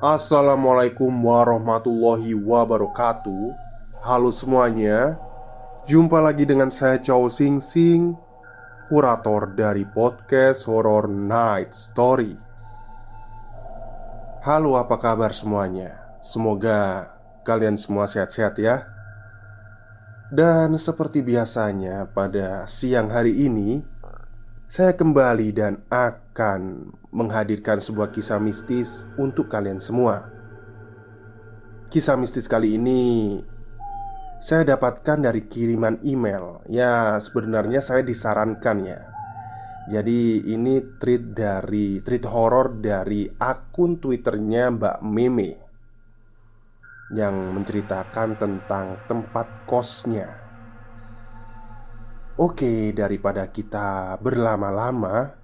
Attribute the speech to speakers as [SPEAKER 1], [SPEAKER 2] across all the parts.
[SPEAKER 1] Assalamualaikum warahmatullahi wabarakatuh. Halo semuanya Jumpa lagi dengan saya Chow Sing Sing Kurator dari podcast Horror Night Story. Halo apa kabar semuanya? Semoga kalian semua sehat-sehat ya. Dan seperti biasanya pada siang hari ini Saya kembali dan akan menghadirkan sebuah kisah mistis untuk kalian semua. Kisah mistis kali ini saya dapatkan dari kiriman email. Ya, sebenarnya saya disarankan ya. Jadi ini tweet dari tweet horor dari akun Twitternya Mbak Meme yang menceritakan tentang tempat kosnya. Oke, daripada kita berlama-lama,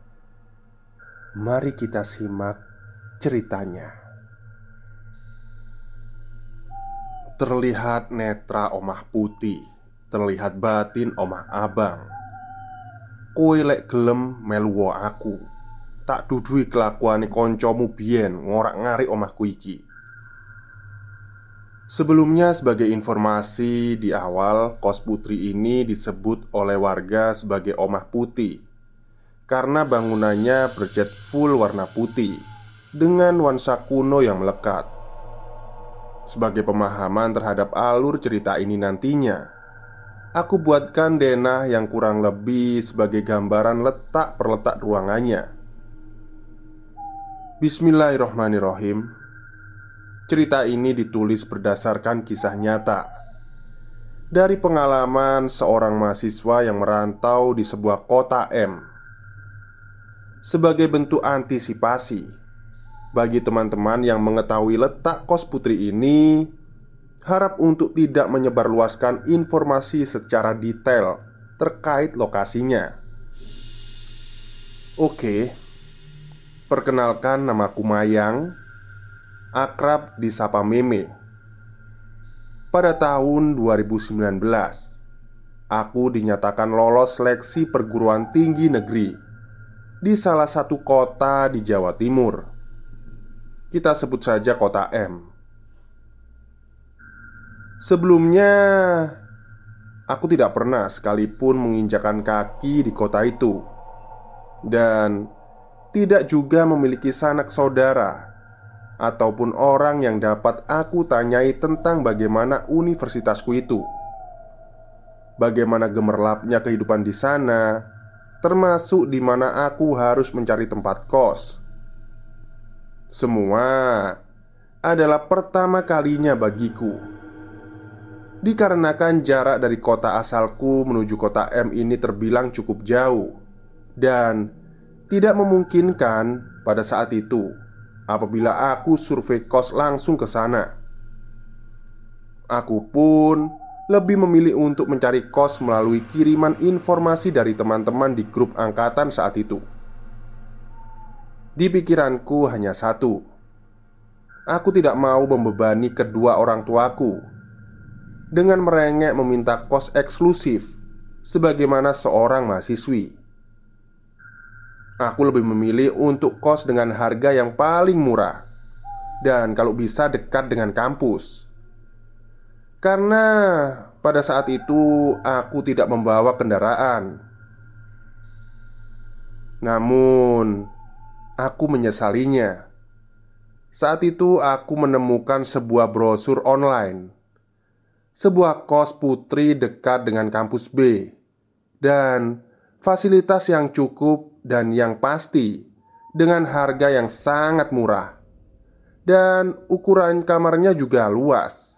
[SPEAKER 1] Mari kita simak ceritanya. Terlihat netra omah putih, terlihat batin omah abang. Kowe lek gelem melu aku. Tak dudui kelakuane koncomu biyen ngorak-ngarik omahku iki. Sebelumnya sebagai informasi di awal kos putri ini disebut oleh warga sebagai omah putih karena bangunannya bercat full warna putih dengan nuansa kuno yang melekat. Sebagai pemahaman terhadap alur cerita ini nantinya, aku buatkan denah yang kurang lebih sebagai gambaran letak perletak ruangannya. Bismillahirrohmanirrohim. Cerita ini ditulis berdasarkan kisah nyata. Dari pengalaman seorang mahasiswa yang merantau di sebuah kota M. Sebagai bentuk antisipasi bagi teman-teman yang mengetahui letak kos putri ini, harap untuk tidak menyebarluaskan informasi secara detail terkait lokasinya. Oke, perkenalkan namaku Mayang, akrab disapa Meme. Pada tahun 2019, aku dinyatakan lolos seleksi perguruan tinggi negeri di salah satu kota di Jawa Timur. Kita sebut saja kota M. Sebelumnya, aku tidak pernah sekalipun menginjakan kaki di kota itu, dan tidak juga memiliki sanak saudara ataupun orang yang dapat aku tanyai tentang bagaimana universitasku itu, bagaimana gemerlapnya kehidupan di sana termasuk di mana aku harus mencari tempat kos. Semua adalah pertama kalinya bagiku. Dikarenakan jarak dari kota asalku menuju kota M ini terbilang cukup jauh dan tidak memungkinkan pada saat itu apabila aku survei kos langsung ke sana. Aku pun lebih memilih untuk mencari kos melalui kiriman informasi dari teman-teman di grup angkatan saat itu. Di pikiranku hanya satu: aku tidak mau membebani kedua orang tuaku dengan merengek meminta kos eksklusif sebagaimana seorang mahasiswi. Aku lebih memilih untuk kos dengan harga yang paling murah dan kalau bisa dekat dengan kampus karena pada saat itu aku tidak membawa kendaraan. Namun, aku menyesalinya. Saat itu, aku menemukan sebuah brosur online, sebuah kos putri dekat dengan kampus B, dan fasilitas yang cukup dan yang pasti dengan harga yang sangat murah, dan ukuran kamarnya juga luas.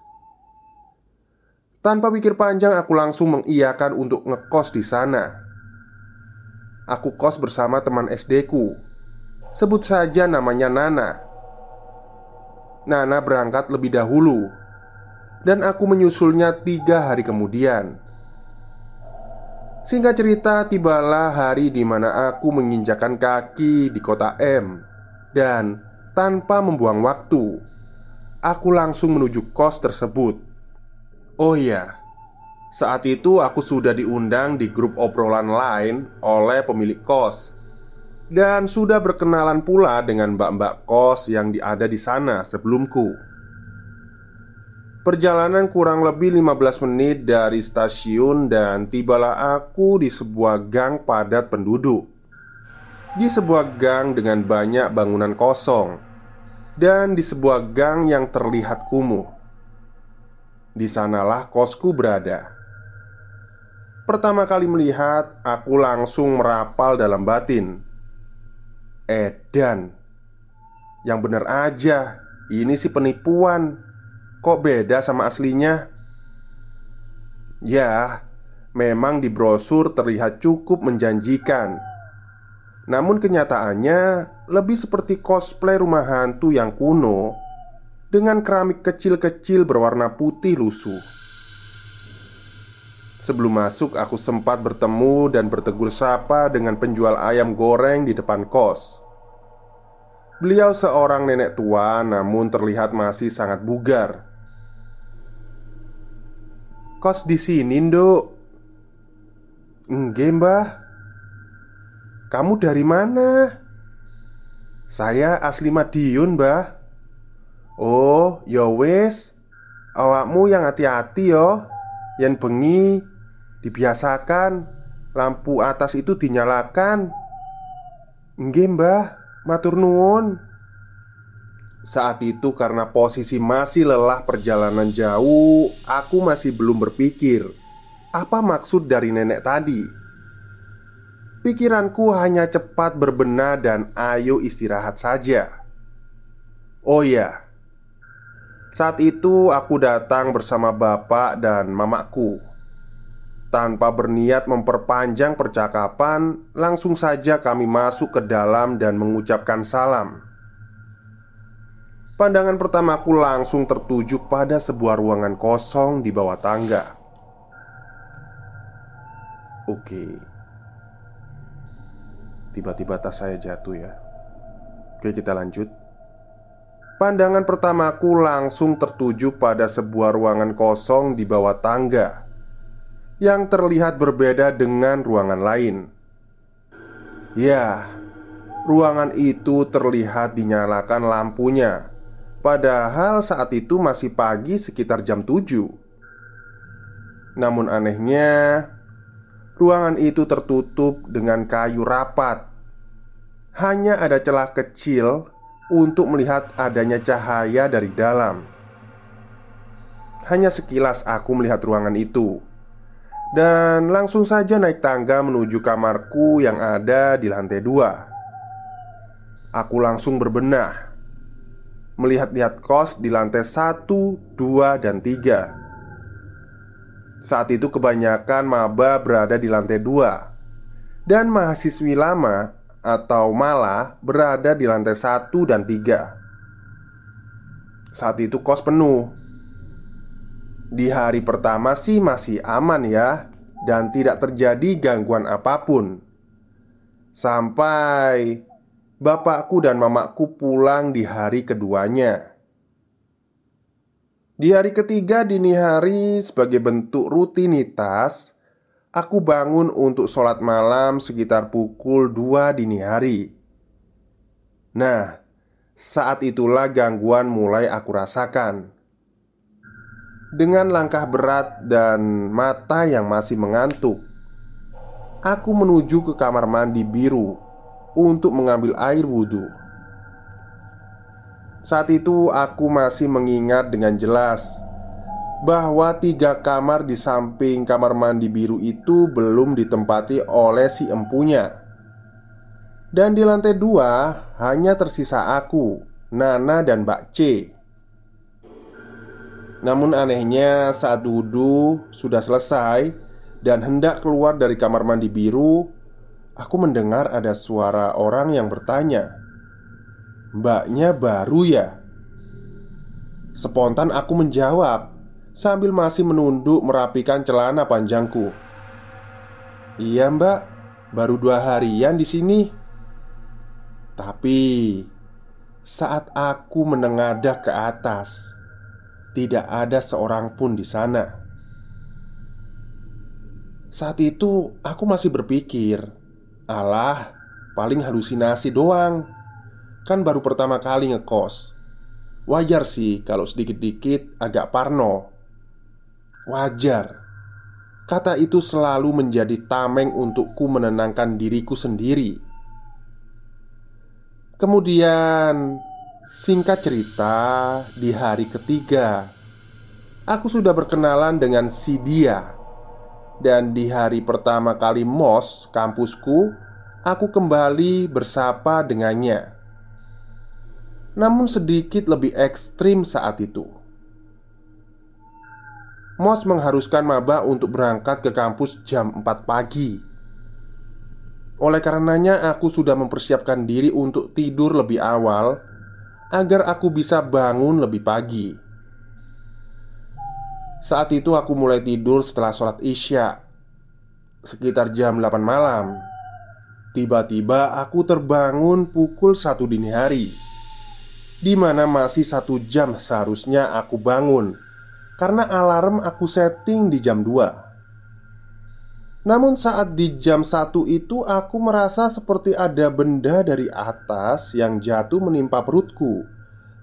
[SPEAKER 1] Tanpa pikir panjang, aku langsung mengiyakan untuk ngekos di sana. Aku kos bersama teman SD ku. Sebut saja namanya Nana. Nana berangkat lebih dahulu. Dan aku menyusulnya tiga hari kemudian Singkat cerita, tibalah hari di mana aku menginjakan kaki di kota M. Dan tanpa membuang waktu Aku langsung menuju kos tersebut. Oh iya, saat itu aku sudah diundang di grup obrolan lain oleh pemilik kos. Dan sudah berkenalan pula dengan mbak-mbak kos yang ada di sana sebelumku Perjalanan kurang lebih 15 menit dari stasiun dan tibalah aku di sebuah gang padat penduduk Di sebuah gang dengan banyak bangunan kosong Dan di sebuah gang yang terlihat kumuh Di sanalah kosku berada Pertama kali melihat, aku langsung merapal dalam batin. Edan, yang bener aja, ini sih penipuan. Kok beda sama aslinya? Ya, memang di brosur terlihat cukup menjanjikan. Namun kenyataannya lebih seperti cosplay rumah hantu yang kuno dengan keramik kecil-kecil berwarna putih lusuh. Sebelum masuk, aku sempat bertemu dan bertegur sapa dengan penjual ayam goreng di depan kos. Beliau seorang nenek tua, namun terlihat masih sangat bugar. "Kos di sini, Nduk?" "Enggak, Mbah." "Kamu dari mana?" "Saya asli Madiun, Mbah." "Oh, ya wis. Awakmu yang hati-hati yo." Yang bengi Dibiasakan Lampu atas itu dinyalakan Nggih mbah Matur nuwun Saat itu karena posisi masih lelah perjalanan jauh Aku masih belum berpikir Apa maksud dari nenek tadi? Pikiranku hanya cepat berbenah dan ayo istirahat saja. Oh ya saat itu aku datang bersama bapak dan mamaku. Tanpa berniat memperpanjang percakapan Langsung saja kami masuk ke dalam dan mengucapkan salam Pandangan pertamaku langsung tertuju pada sebuah ruangan kosong di bawah tangga. Oke. Tiba-tiba tas saya jatuh ya. Oke kita lanjut. Pandangan pertamaku langsung tertuju pada sebuah ruangan kosong di bawah tangga yang terlihat berbeda dengan ruangan lain. Ya, ruangan itu terlihat dinyalakan lampunya, padahal saat itu masih pagi sekitar jam 7. Namun anehnya, ruangan itu tertutup dengan kayu rapat. Hanya ada celah kecil untuk melihat adanya cahaya dari dalam. Hanya sekilas aku melihat ruangan itu dan langsung saja naik tangga menuju kamarku yang ada di lantai dua. Aku langsung berbenah melihat-lihat kos di lantai satu, dua, dan tiga. Saat itu kebanyakan maba berada di lantai dua Dan mahasiswi lama atau malah berada di lantai satu dan tiga. Saat itu kos penuh. Di hari pertama sih masih aman ya, dan tidak terjadi gangguan apa pun. Sampai bapakku dan mamaku pulang di hari keduanya. Di hari ketiga dini hari sebagai bentuk rutinitas Aku bangun untuk sholat malam sekitar pukul 2 dini hari. Nah, saat itulah gangguan mulai aku rasakan. Dengan langkah berat dan mata yang masih mengantuk, aku menuju ke kamar mandi biru untuk mengambil air wudhu. Saat itu, aku masih mengingat dengan jelas bahwa tiga kamar di samping kamar mandi biru itu belum ditempati oleh si empunya, dan di lantai dua hanya tersisa aku, Nana, dan Mbak C. Namun anehnya saat wudhu sudah selesai Dan hendak keluar dari kamar mandi biru Aku mendengar ada suara orang yang bertanya Mbaknya baru ya? Spontan aku menjawab Sambil masih menunduk merapikan celana panjangku Iya mbak, baru dua harian di sini Tapi Saat aku menengadah ke atas tidak ada seorang pun di sana. Saat itu aku masih berpikir, "Alah, paling halusinasi doang. Kan baru pertama kali ngekos. Wajar sih kalau sedikit-dikit agak parno." Wajar. Kata itu selalu menjadi tameng untukku menenangkan diriku sendiri. Kemudian Singkat cerita, di hari ketiga Aku sudah berkenalan dengan si dia Dan di hari pertama kali mos kampusku Aku kembali bersapa dengannya. Namun sedikit lebih ekstrim saat itu. Mos mengharuskan maba untuk berangkat ke kampus jam 4 pagi. Oleh karenanya aku sudah mempersiapkan diri untuk tidur lebih awal agar aku bisa bangun lebih pagi. Saat itu aku mulai tidur setelah sholat Isya Sekitar jam 8 malam. Tiba-tiba aku terbangun pukul satu dini hari Di mana masih satu jam seharusnya aku bangun Karena alarm aku setting di jam 2 Namun saat di jam 1 itu aku merasa seperti ada benda dari atas yang jatuh menimpa perutku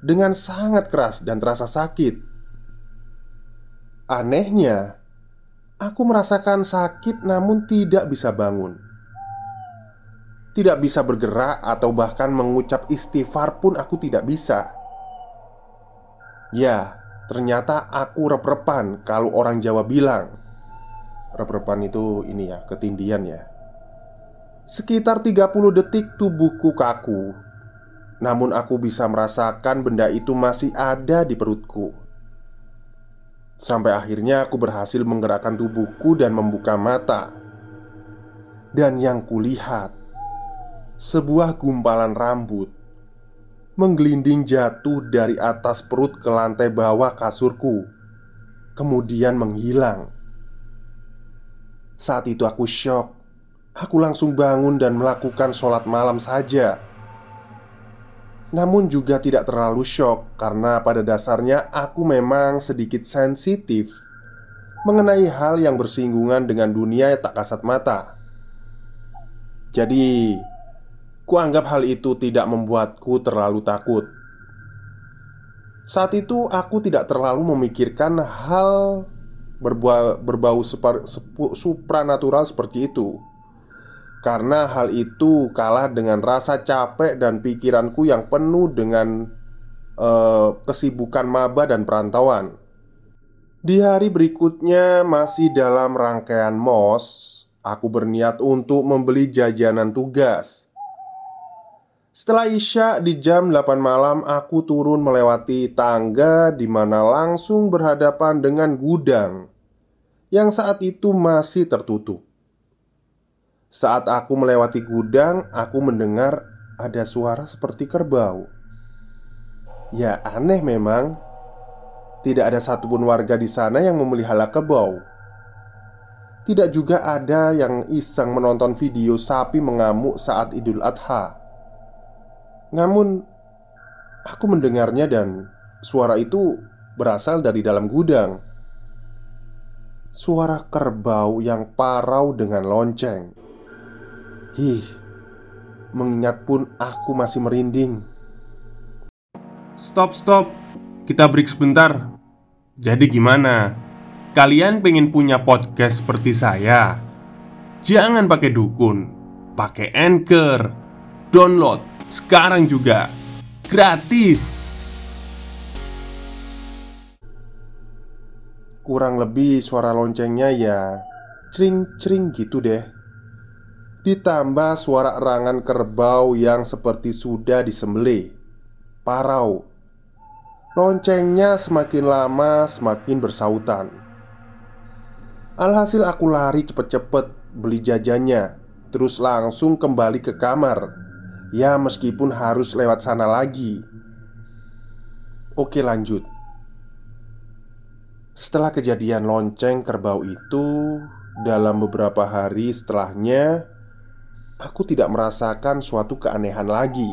[SPEAKER 1] Dengan sangat keras dan terasa sakit Anehnya, aku merasakan sakit namun tidak bisa bangun. Tidak bisa bergerak atau bahkan mengucap istighfar pun aku tidak bisa. Ya, ternyata aku rep-repan kalau orang Jawa bilang. Rep-repan itu ini ya, ketindian ya. Sekitar 30 detik tubuhku kaku. Namun aku bisa merasakan benda itu masih ada di perutku. Sampai akhirnya aku berhasil menggerakkan tubuhku dan membuka mata. Dan yang kulihat Sebuah gumpalan rambut Menggelinding jatuh dari atas perut ke lantai bawah kasurku Kemudian menghilang. Saat itu aku shock. Aku langsung bangun dan melakukan sholat malam saja namun juga tidak terlalu shock karena pada dasarnya aku memang sedikit sensitif mengenai hal yang bersinggungan dengan dunia yang tak kasat mata. Jadi, kuanggap hal itu tidak membuatku terlalu takut. Saat itu aku tidak terlalu memikirkan hal berbau, berbau super, supranatural seperti itu karena hal itu kalah dengan rasa capek dan pikiranku yang penuh dengan uh, kesibukan maba dan perantauan. Di hari berikutnya, masih dalam rangkaian MOS, aku berniat untuk membeli jajanan tugas. Setelah Isya di jam 8 malam, aku turun melewati tangga di mana langsung berhadapan dengan gudang yang saat itu masih tertutup. Saat aku melewati gudang, aku mendengar ada suara seperti kerbau. Ya, aneh memang. Tidak ada satupun warga di sana yang memelihara kerbau. Tidak juga ada yang iseng menonton video sapi mengamuk saat Idul Adha. Namun, aku mendengarnya dan suara itu berasal dari dalam gudang. Suara kerbau yang parau dengan lonceng. Hih, mengingat pun aku masih merinding.
[SPEAKER 2] Stop, stop. Kita break sebentar. Jadi gimana? Kalian pengen punya podcast seperti saya? Jangan pakai dukun, pakai Anchor. Download sekarang juga. Gratis.
[SPEAKER 1] Kurang lebih suara loncengnya ya Cring-cring gitu deh Ditambah suara erangan kerbau yang seperti sudah disembelih. Parau. Loncengnya semakin lama semakin bersautan. Alhasil aku lari cepet-cepet beli jajannya Terus langsung kembali ke kamar. Ya meskipun harus lewat sana lagi. Oke lanjut. Setelah kejadian lonceng kerbau itu, dalam beberapa hari setelahnya, aku tidak merasakan suatu keanehan lagi.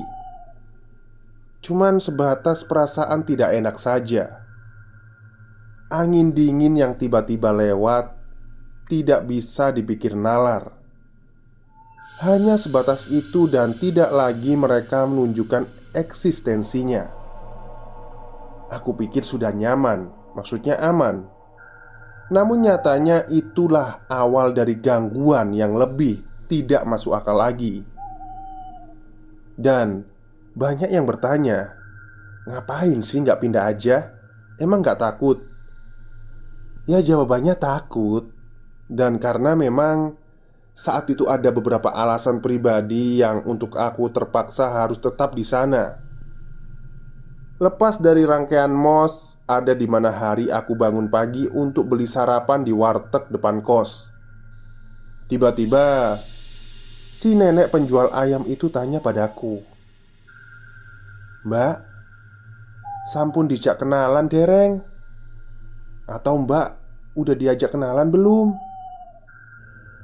[SPEAKER 1] Cuman sebatas perasaan tidak enak saja. Angin dingin yang tiba-tiba lewat tidak bisa dipikir nalar. Hanya sebatas itu, dan tidak lagi mereka menunjukkan eksistensinya. Aku pikir sudah nyaman maksudnya aman. Namun nyatanya itulah awal dari gangguan yang lebih tidak masuk akal lagi. Dan banyak yang bertanya, ngapain sih nggak pindah aja? Emang nggak takut? Ya jawabannya takut Dan karena memang saat itu ada beberapa alasan pribadi yang untuk aku terpaksa harus tetap di sana Lepas dari rangkaian mos, ada di mana hari aku bangun pagi untuk beli sarapan di warteg depan kos. Tiba-tiba, si nenek penjual ayam itu tanya padaku, "Mbak, sampun dijak kenalan dereng? Atau Mbak udah diajak kenalan belum?"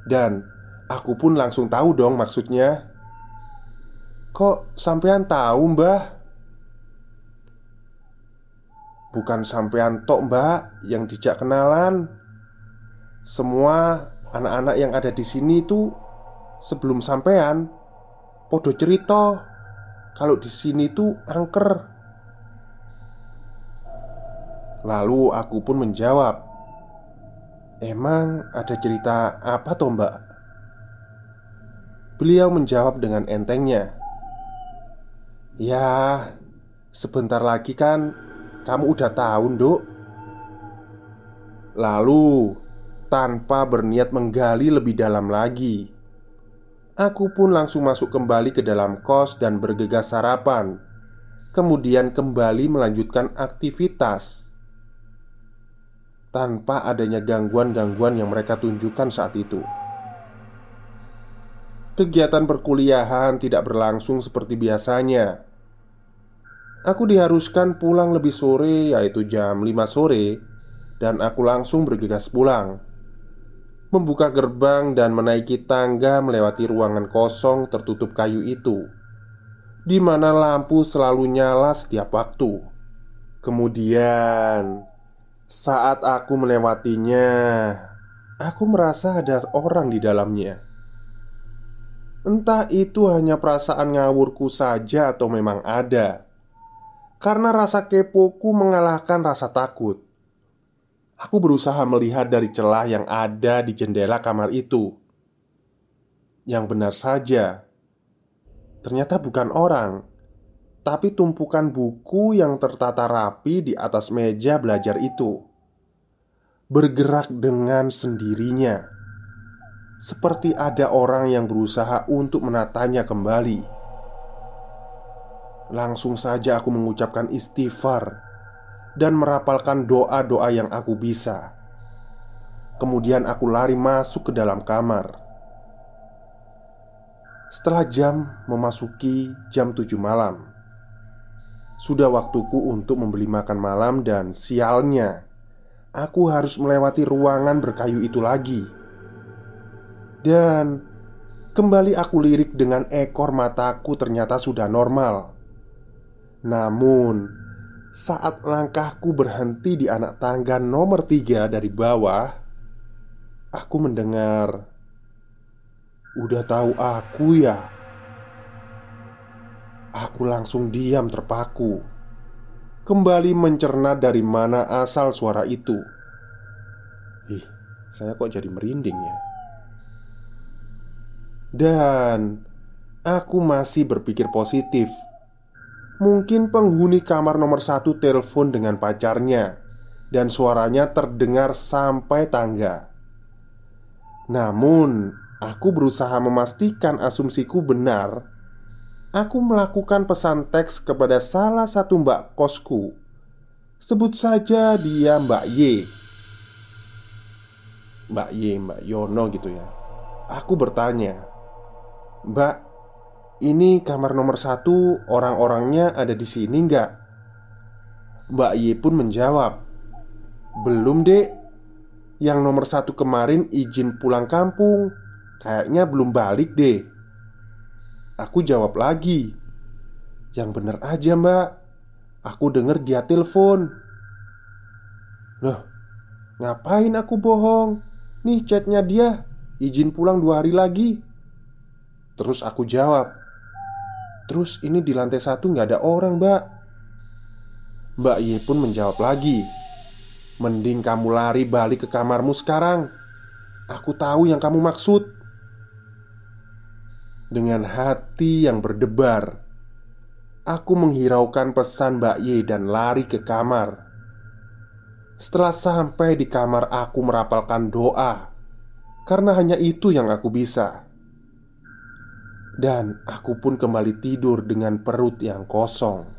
[SPEAKER 1] Dan aku pun langsung tahu dong maksudnya. "Kok sampean tahu, Mbah?" Bukan sampean tok mbak yang dijak kenalan Semua anak-anak yang ada di sini itu Sebelum sampean Podo cerita Kalau di sini tuh angker Lalu aku pun menjawab Emang ada cerita apa toh mbak? Beliau menjawab dengan entengnya Ya, sebentar lagi kan kamu udah tahu, Nduk? Lalu, tanpa berniat menggali lebih dalam lagi, aku pun langsung masuk kembali ke dalam kos dan bergegas sarapan. Kemudian kembali melanjutkan aktivitas tanpa adanya gangguan-gangguan yang mereka tunjukkan saat itu. Kegiatan perkuliahan tidak berlangsung seperti biasanya Aku diharuskan pulang lebih sore yaitu jam 5 sore Dan aku langsung bergegas pulang Membuka gerbang dan menaiki tangga melewati ruangan kosong tertutup kayu itu di mana lampu selalu nyala setiap waktu. Kemudian, saat aku melewatinya, aku merasa ada orang di dalamnya. Entah itu hanya perasaan ngawurku saja atau memang ada. Karena rasa kepoku mengalahkan rasa takut Aku berusaha melihat dari celah yang ada di jendela kamar itu. Yang benar saja. Ternyata bukan orang Tapi tumpukan buku yang tertata rapi di atas meja belajar itu. Bergerak dengan sendirinya. Seperti ada orang yang berusaha untuk menatanya kembali. Langsung saja aku mengucapkan istighfar dan merapalkan doa-doa yang aku bisa. Kemudian aku lari masuk ke dalam kamar. Setelah jam memasuki jam 7 malam, sudah waktuku untuk membeli makan malam dan sialnya, aku harus melewati ruangan berkayu itu lagi. Dan kembali aku lirik dengan ekor mataku ternyata sudah normal. Namun, saat langkahku berhenti di anak tangga nomor tiga dari bawah, aku mendengar, "Udah tahu aku ya." Aku langsung diam terpaku. kembali mencerna dari mana asal suara itu. Ih, saya kok jadi merinding ya. Dan aku masih berpikir positif. Mungkin penghuni kamar nomor satu telepon dengan pacarnya, dan suaranya terdengar sampai tangga. Namun, aku berusaha memastikan asumsiku benar. Aku melakukan pesan teks kepada salah satu mbak kosku. Sebut saja dia Mbak Y. Mbak Y, Mbak Yono gitu ya. Aku bertanya, Mbak, ini kamar nomor satu orang-orangnya ada di sini nggak? Mbak Y pun menjawab Belum dek. Yang nomor satu kemarin izin pulang kampung. Kayaknya belum balik deh Aku jawab lagi Yang bener aja mbak. Aku denger dia telepon. Loh Ngapain aku bohong? Nih chatnya dia Izin pulang dua hari lagi. Terus aku jawab Terus ini di lantai satu nggak ada orang mbak. Mbak Y pun menjawab lagi Mending kamu lari balik ke kamarmu sekarang. Aku tahu yang kamu maksud. Dengan hati yang berdebar Aku menghiraukan pesan Mbak Y dan lari ke kamar. Setelah sampai di kamar aku merapalkan doa. Karena hanya itu yang aku bisa dan aku pun kembali tidur dengan perut yang kosong.